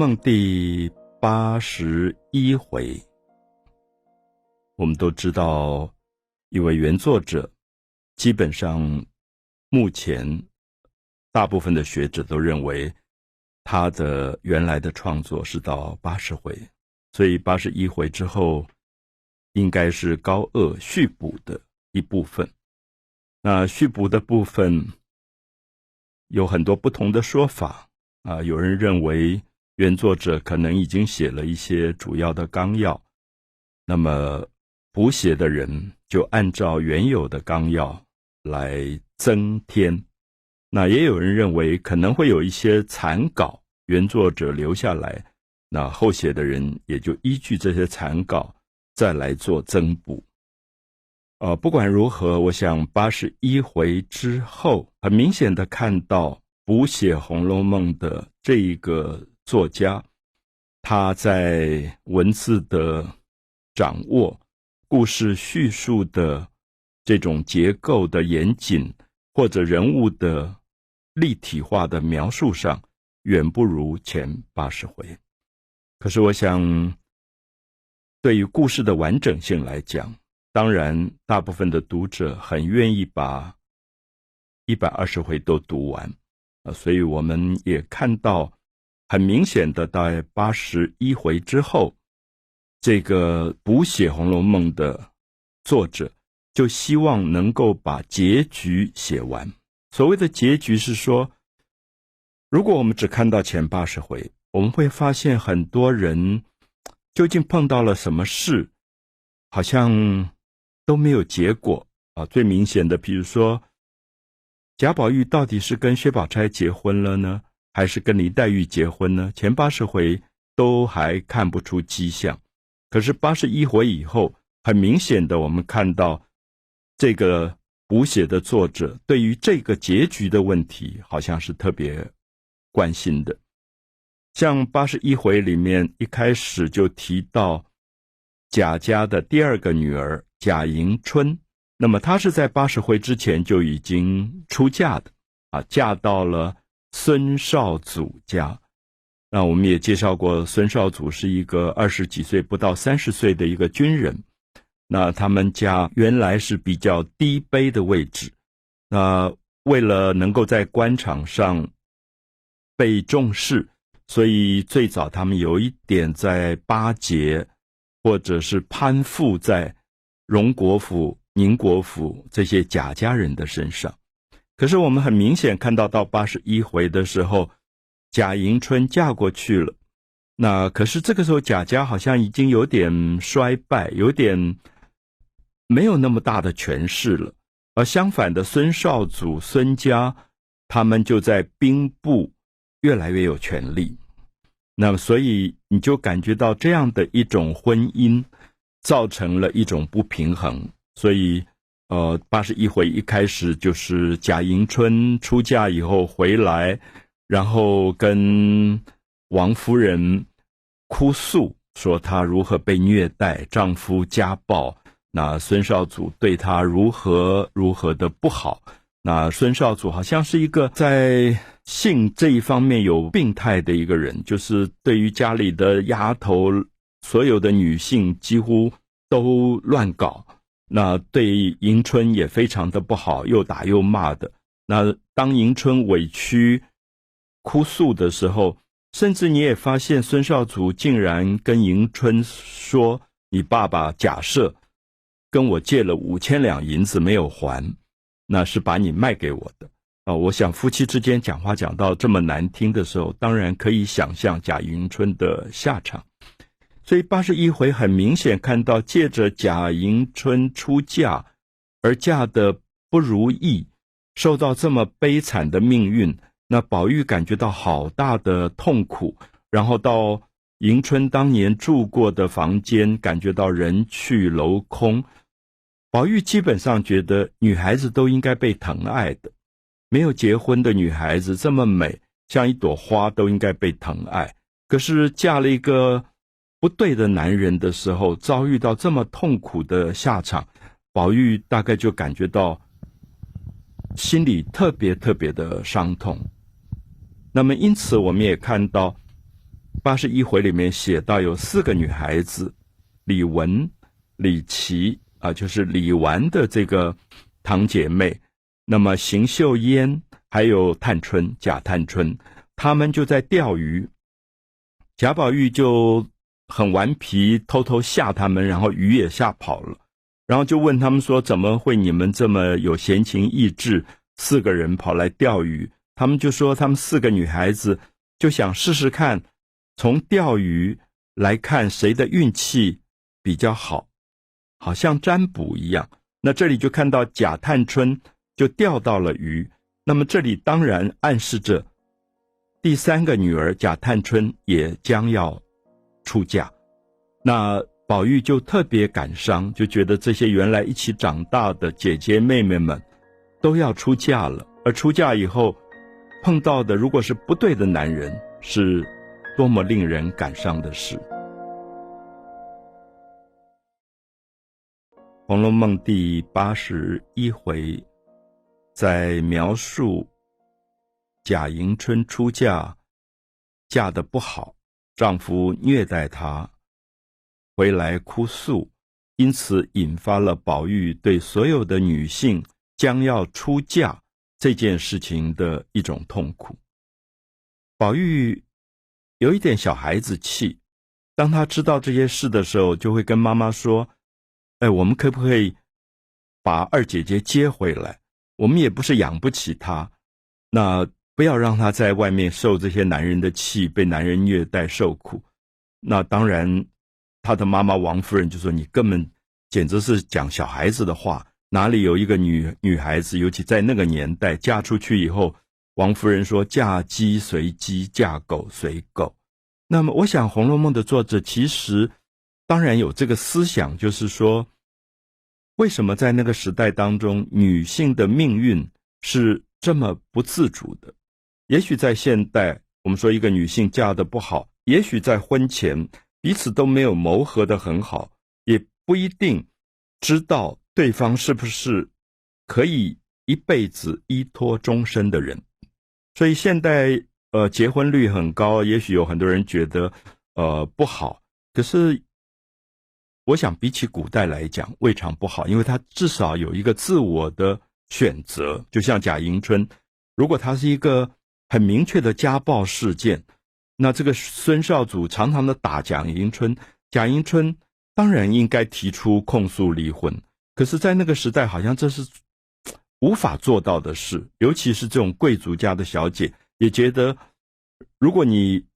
梦》第八十一回，我们都知道，一位原作者，基本上目前大部分的学者都认为，他的原来的创作是到八十回，所以八十一回之后，应该是高鹗续补的一部分。那续补的部分有很多不同的说法啊，有人认为。原作者可能已经写了一些主要的纲要，那么补写的人就按照原有的纲要来增添。那也有人认为可能会有一些残稿，原作者留下来，那后写的人也就依据这些残稿再来做增补。呃，不管如何，我想八十一回之后，很明显的看到补写《红楼梦》的这一个。作家，他在文字的掌握、故事叙述的这种结构的严谨，或者人物的立体化的描述上，远不如前八十回。可是，我想，对于故事的完整性来讲，当然，大部分的读者很愿意把一百二十回都读完啊，所以我们也看到。很明显的，在八十一回之后，这个补写《红楼梦》的作者就希望能够把结局写完。所谓的结局是说，如果我们只看到前八十回，我们会发现很多人究竟碰到了什么事，好像都没有结果啊。最明显的，比如说贾宝玉到底是跟薛宝钗结婚了呢？还是跟林黛玉结婚呢？前八十回都还看不出迹象，可是八十一回以后，很明显的，我们看到这个补写的作者对于这个结局的问题，好像是特别关心的。像八十一回里面一开始就提到贾家的第二个女儿贾迎春，那么她是在八十回之前就已经出嫁的啊，嫁到了。孙少祖家，那我们也介绍过，孙少祖是一个二十几岁不到三十岁的一个军人。那他们家原来是比较低卑的位置，那为了能够在官场上被重视，所以最早他们有一点在巴结，或者是攀附在荣国府、宁国府这些贾家人的身上。可是我们很明显看到，到八十一回的时候，贾迎春嫁过去了。那可是这个时候，贾家好像已经有点衰败，有点没有那么大的权势了。而相反的，孙少祖、孙家他们就在兵部越来越有权力。那么，所以你就感觉到这样的一种婚姻，造成了一种不平衡。所以。呃，八十一回一开始就是贾迎春出嫁以后回来，然后跟王夫人哭诉说她如何被虐待，丈夫家暴，那孙少祖对她如何如何的不好。那孙少祖好像是一个在性这一方面有病态的一个人，就是对于家里的丫头，所有的女性几乎都乱搞。那对迎春也非常的不好，又打又骂的。那当迎春委屈哭诉的时候，甚至你也发现孙少祖竟然跟迎春说：“你爸爸假设跟我借了五千两银子没有还，那是把你卖给我的。”啊，我想夫妻之间讲话讲到这么难听的时候，当然可以想象贾迎春的下场。所以八十一回很明显看到，借着贾迎春出嫁而嫁的不如意，受到这么悲惨的命运，那宝玉感觉到好大的痛苦。然后到迎春当年住过的房间，感觉到人去楼空。宝玉基本上觉得女孩子都应该被疼爱的，没有结婚的女孩子这么美，像一朵花，都应该被疼爱。可是嫁了一个。不对的男人的时候，遭遇到这么痛苦的下场，宝玉大概就感觉到心里特别特别的伤痛。那么，因此我们也看到，八十一回里面写到有四个女孩子，李文、李琦啊，就是李纨的这个堂姐妹，那么邢岫烟还有探春贾探春，他们就在钓鱼，贾宝玉就很顽皮，偷偷吓他们，然后鱼也吓跑了，然后就问他们说：“怎么会你们这么有闲情逸致，四个人跑来钓鱼？”他们就说：“他们四个女孩子就想试试看。”从钓鱼来看，谁的运气比较好，好像占卜一样。那这里就看到贾探春就钓到了鱼，那么这里当然暗示着第三个女儿贾探春也将要出嫁。那宝玉就特别感伤，就觉得这些原来一起长大的姐姐妹妹们都要出嫁了，而出嫁以后碰到的如果是不对的男人，是。多么令人感伤的事！《红楼梦》第八十一回，在描述贾迎春出嫁，嫁的不好，丈夫虐待她，回来哭诉，因此引发了宝玉对所有的女性将要出嫁这件事情的一种痛苦。宝玉。有一点小孩子气，当他知道这些事的时候，就会跟妈妈说：“哎，我们可不可以把二姐姐接回来？我们也不是养不起她，那不要让她在外面受这些男人的气，被男人虐待受苦。”那当然，他的妈妈王夫人就说：“你根本简直是讲小孩子的话，哪里有一个女女孩子，尤其在那个年代嫁出去以后。”王夫人说：“嫁鸡随鸡，嫁狗随狗。”那么，我想《红楼梦》的作者其实当然有这个思想，就是说，为什么在那个时代当中，女性的命运是这么不自主的？也许在现代，我们说一个女性嫁的不好，也许在婚前彼此都没有谋合的很好，也不一定知道对方是不是可以一辈子依托终身的人。所以现代呃结婚率很高，也许有很多人觉得呃不好，可是我想比起古代来讲，未尝不好，因为他至少有一个自我的选择。就像贾迎春，如果他是一个很明确的家暴事件，那这个孙少祖常常的打蒋迎春，贾迎春当然应该提出控诉离婚。可是，在那个时代，好像这是。无法做到的事，尤其是这种贵族家的小姐，也觉得，如果你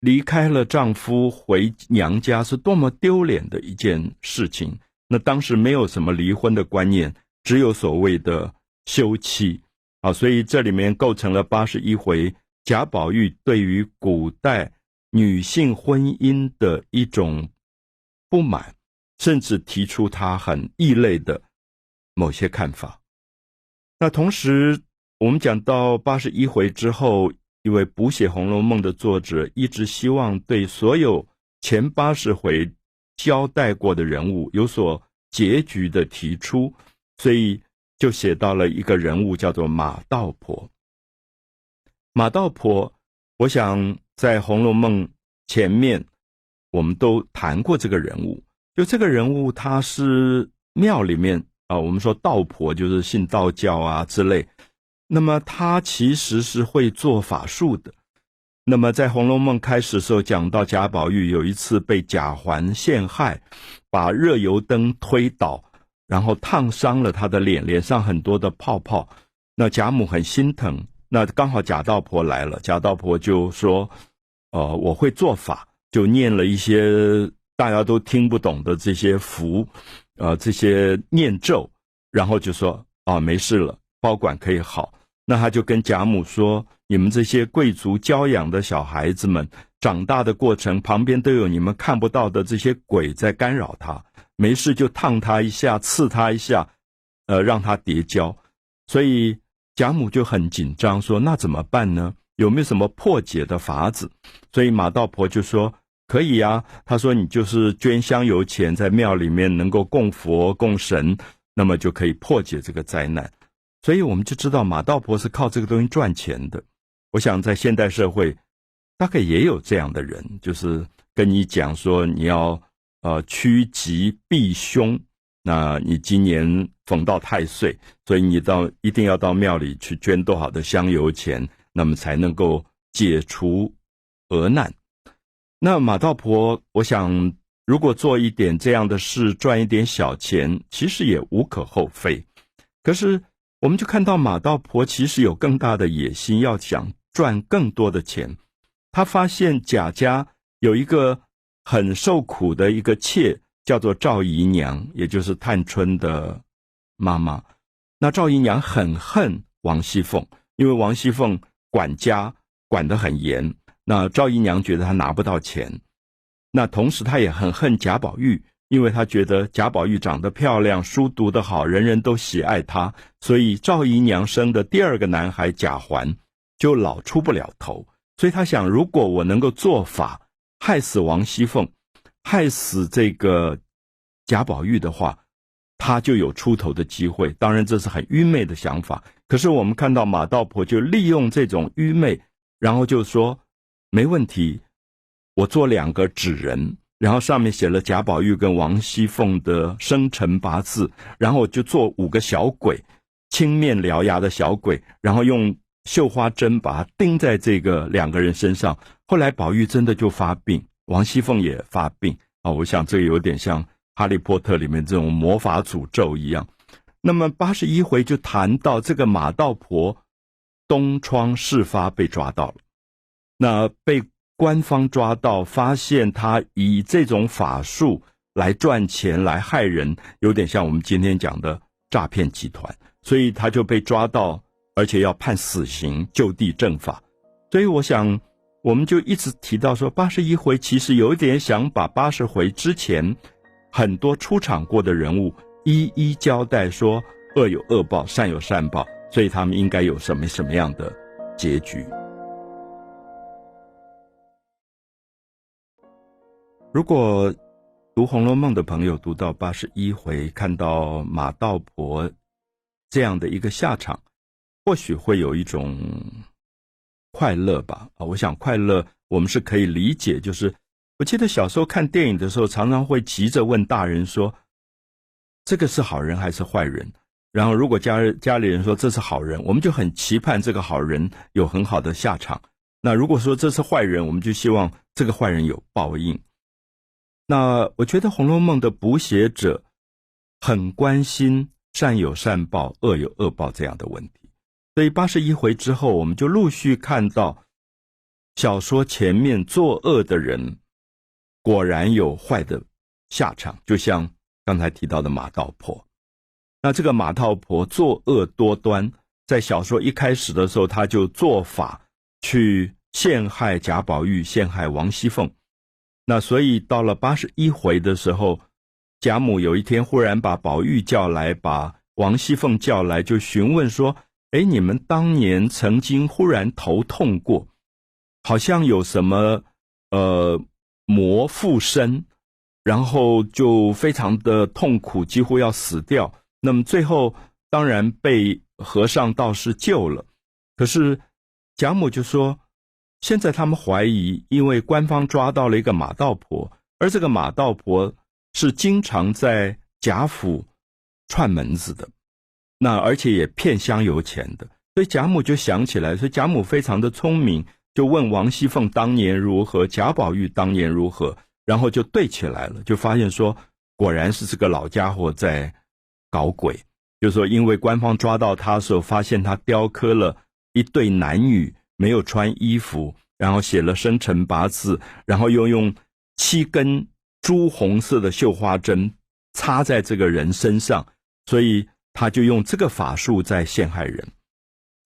离开了丈夫回娘家，是多么丢脸的一件事情。那当时没有什么离婚的观念，只有所谓的休妻啊，所以这里面构成了八十一回贾宝玉对于古代女性婚姻的一种不满，甚至提出他很异类的某些看法。那同时，我们讲到八十一回之后，一位补写《红楼梦》的作者一直希望对所有前八十回交代过的人物有所结局的提出，所以就写到了一个人物叫做马道婆。马道婆，我想在《红楼梦》前面我们都谈过这个人物，就这个人物他是庙里面。啊，我们说道婆就是信道教啊之类，那么她其实是会做法术的。那么在《红楼梦》开始的时候，讲到贾宝玉有一次被贾环陷害，把热油灯推倒，然后烫伤了他的脸，脸上很多的泡泡。那贾母很心疼，那刚好贾道婆来了，贾道婆就说：“呃，我会做法，就念了一些大家都听不懂的这些符。”呃，这些念咒，然后就说啊，没事了，包管可以好。那他就跟贾母说：“你们这些贵族教养的小孩子们，长大的过程旁边都有你们看不到的这些鬼在干扰他，没事就烫他一下，刺他一下，呃，让他叠交。所以贾母就很紧张，说：那怎么办呢？有没有什么破解的法子？所以马道婆就说。可以呀，他说你就是捐香油钱，在庙里面能够供佛供神，那么就可以破解这个灾难。所以我们就知道马道婆是靠这个东西赚钱的。我想在现代社会，大概也有这样的人，就是跟你讲说你要呃趋吉避凶。那你今年逢到太岁，所以你到一定要到庙里去捐多少的香油钱，那么才能够解除厄难。那马道婆，我想如果做一点这样的事，赚一点小钱，其实也无可厚非。可是，我们就看到马道婆其实有更大的野心，要想赚更多的钱。他发现贾家有一个很受苦的一个妾。叫做赵姨娘，也就是探春的妈妈。那赵姨娘很恨王熙凤，因为王熙凤管家管得很严。那赵姨娘觉得她拿不到钱。那同时，她也很恨贾宝玉，因为她觉得贾宝玉长得漂亮，书读得好，人人都喜爱他。所以赵姨娘生的第二个男孩贾环就老出不了头。所以她想，如果我能够做法害死王熙凤。害死这个贾宝玉的话，他就有出头的机会。当然，这是很愚昧的想法。可是我们看到马道婆就利用这种愚昧，然后就说没问题，我做两个纸人，然后上面写了贾宝玉跟王熙凤的生辰八字，然后就做五个小鬼，青面獠牙的小鬼，然后用绣花针把它钉在这个两个人身上。后来宝玉真的就发病。王熙凤也发病啊！我想这个有点像《哈利波特》里面这种魔法诅咒一样。那么八十一回就谈到这个马道婆东窗事发被抓到了，那被官方抓到，发现他以这种法术来赚钱来害人，有点像我们今天讲的诈骗集团，所以他就被抓到，而且要判死刑，就地正法。所以我想。我们就一直提到说，八十一回其实有一点想把八十回之前很多出场过的人物一一交代，说恶有恶报，善有善报，所以他们应该有什么什么样的结局。如果读《红楼梦》的朋友读到八十一回，看到马道婆这样的一个下场，或许会有一种。快乐吧啊！我想快乐，我们是可以理解。就是我记得小时候看电影的时候，常常会急着问大人说：“这个是好人还是坏人？”然后如果家家里人说这是好人，我们就很期盼这个好人有很好的下场。那如果说这是坏人，我们就希望这个坏人有报应。那我觉得《红楼梦》的补写者很关心善有善报、恶有恶报这样的问题。所以八十一回之后，我们就陆续看到小说前面作恶的人果然有坏的下场，就像刚才提到的马道婆。那这个马道婆作恶多端，在小说一开始的时候，他就做法去陷害贾宝玉，陷害王熙凤。那所以到了八十一回的时候，贾母有一天忽然把宝玉叫来，把王熙凤叫来，就询问说。哎，你们当年曾经忽然头痛过，好像有什么呃魔附身，然后就非常的痛苦，几乎要死掉。那么最后当然被和尚道士救了。可是贾母就说，现在他们怀疑，因为官方抓到了一个马道婆，而这个马道婆是经常在贾府串门子的。那而且也骗香油钱的，所以贾母就想起来，所以贾母非常的聪明，就问王熙凤当年如何，贾宝玉当年如何，然后就对起来了，就发现说，果然是这个老家伙在搞鬼，就说，因为官方抓到他的时候，发现他雕刻了一对男女没有穿衣服，然后写了生辰八字，然后又用七根朱红色的绣花针插在这个人身上，所以。他就用这个法术在陷害人，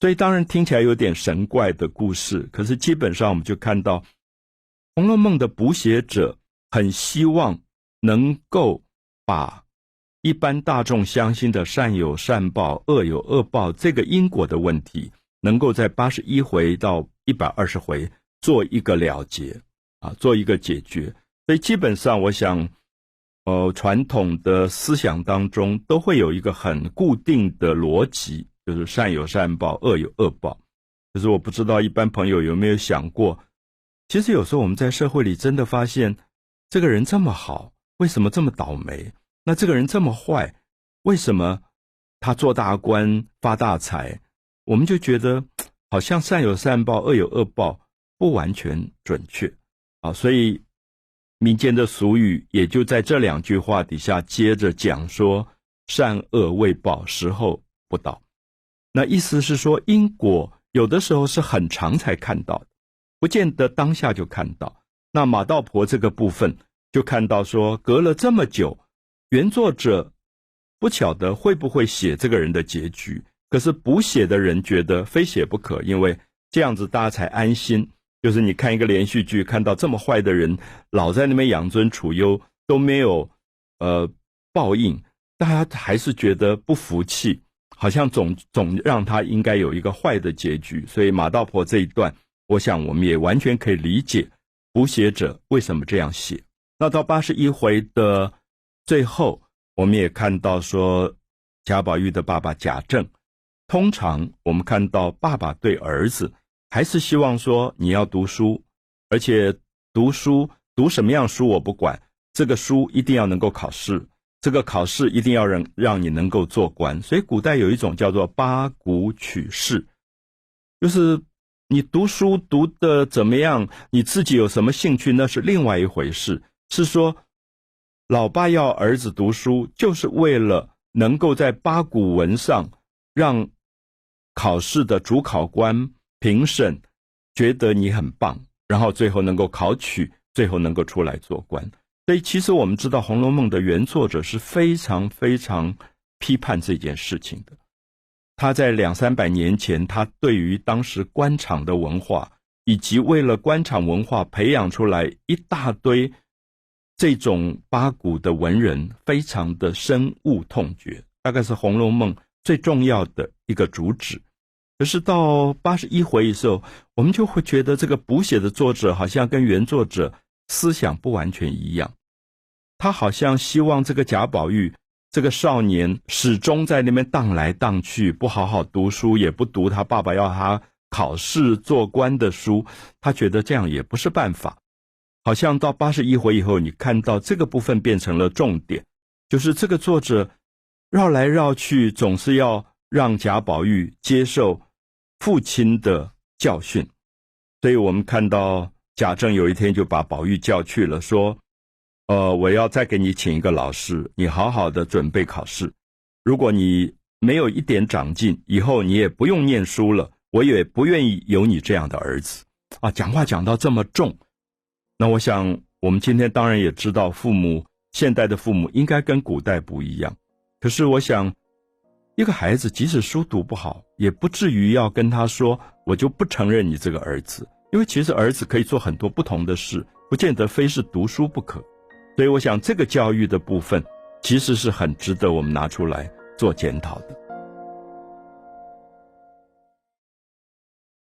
所以当然听起来有点神怪的故事。可是基本上我们就看到《红楼梦》的补写者很希望能够把一般大众相信的善有善报、恶有恶报这个因果的问题，能够在八十一回到一百二十回做一个了结啊，做一个解决。所以基本上我想。呃，传统的思想当中都会有一个很固定的逻辑，就是善有善报，恶有恶报。可是我不知道一般朋友有没有想过，其实有时候我们在社会里真的发现，这个人这么好，为什么这么倒霉？那这个人这么坏，为什么他做大官发大财？我们就觉得好像善有善报，恶有恶报，不完全准确啊。所以民间的俗语也就在这两句话底下接着讲说：善恶未报，时候不到。那意思是说，因果有的时候是很长才看到，不见得当下就看到。那马道婆这个部分就看到说，隔了这么久，原作者不晓得会不会写这个人的结局，可是补写的人觉得非写不可，因为这样子大家才安心。就是你看一个连续剧，看到这么坏的人老在那边养尊处优都没有呃报应，大家还是觉得不服气。好像总总让他应该有一个坏的结局，所以马道婆这一段，我想我们也完全可以理解补写者为什么这样写。那到八十一回的最后，我们也看到说贾宝玉的爸爸贾政，通常我们看到爸爸对儿子还是希望说你要读书，而且读书读什么样书我不管，这个书一定要能够考试。这个考试一定要让让你能够做官，所以古代有一种叫做八股取士，就是你读书读的怎么样，你自己有什么兴趣那是另外一回事。是说，老爸要儿子读书，就是为了能够在八股文上让考试的主考官评审觉得你很棒，然后最后能够考取，最后能够出来做官。所以，其实我们知道，《红楼梦》的原作者是非常非常批判这件事情的。他在两三百年前，他对于当时官场的文化，以及为了官场文化培养出来一大堆这种八股的文人，非常的深恶痛绝，大概是《红楼梦》最重要的一个主旨。可是到八十一回的时候，我们就会觉得这个补写的作者好像跟原作者。思想不完全一样，他好像希望这个贾宝玉这个少年始终在那边荡来荡去，不好好读书，也不读他爸爸要他考试做官的书。他觉得这样也不是办法。好像到八十一回以后，你看到这个部分变成了重点，就是这个作者绕来绕去，总是要让贾宝玉接受父亲的教训。所以我们看到。贾政有一天就把宝玉叫去了，说：“呃，我要再给你请一个老师，你好好的准备考试。如果你没有一点长进，以后你也不用念书了。我也不愿意有你这样的儿子。”啊，讲话讲到这么重，那我想我们今天当然也知道，父母现代的父母应该跟古代不一样。可是我想，一个孩子即使书读不好，也不至于要跟他说：“我就不承认你这个儿子。”因为其实儿子可以做很多不同的事，不见得非是读书不可，所以我想这个教育的部分其实是很值得我们拿出来做检讨的。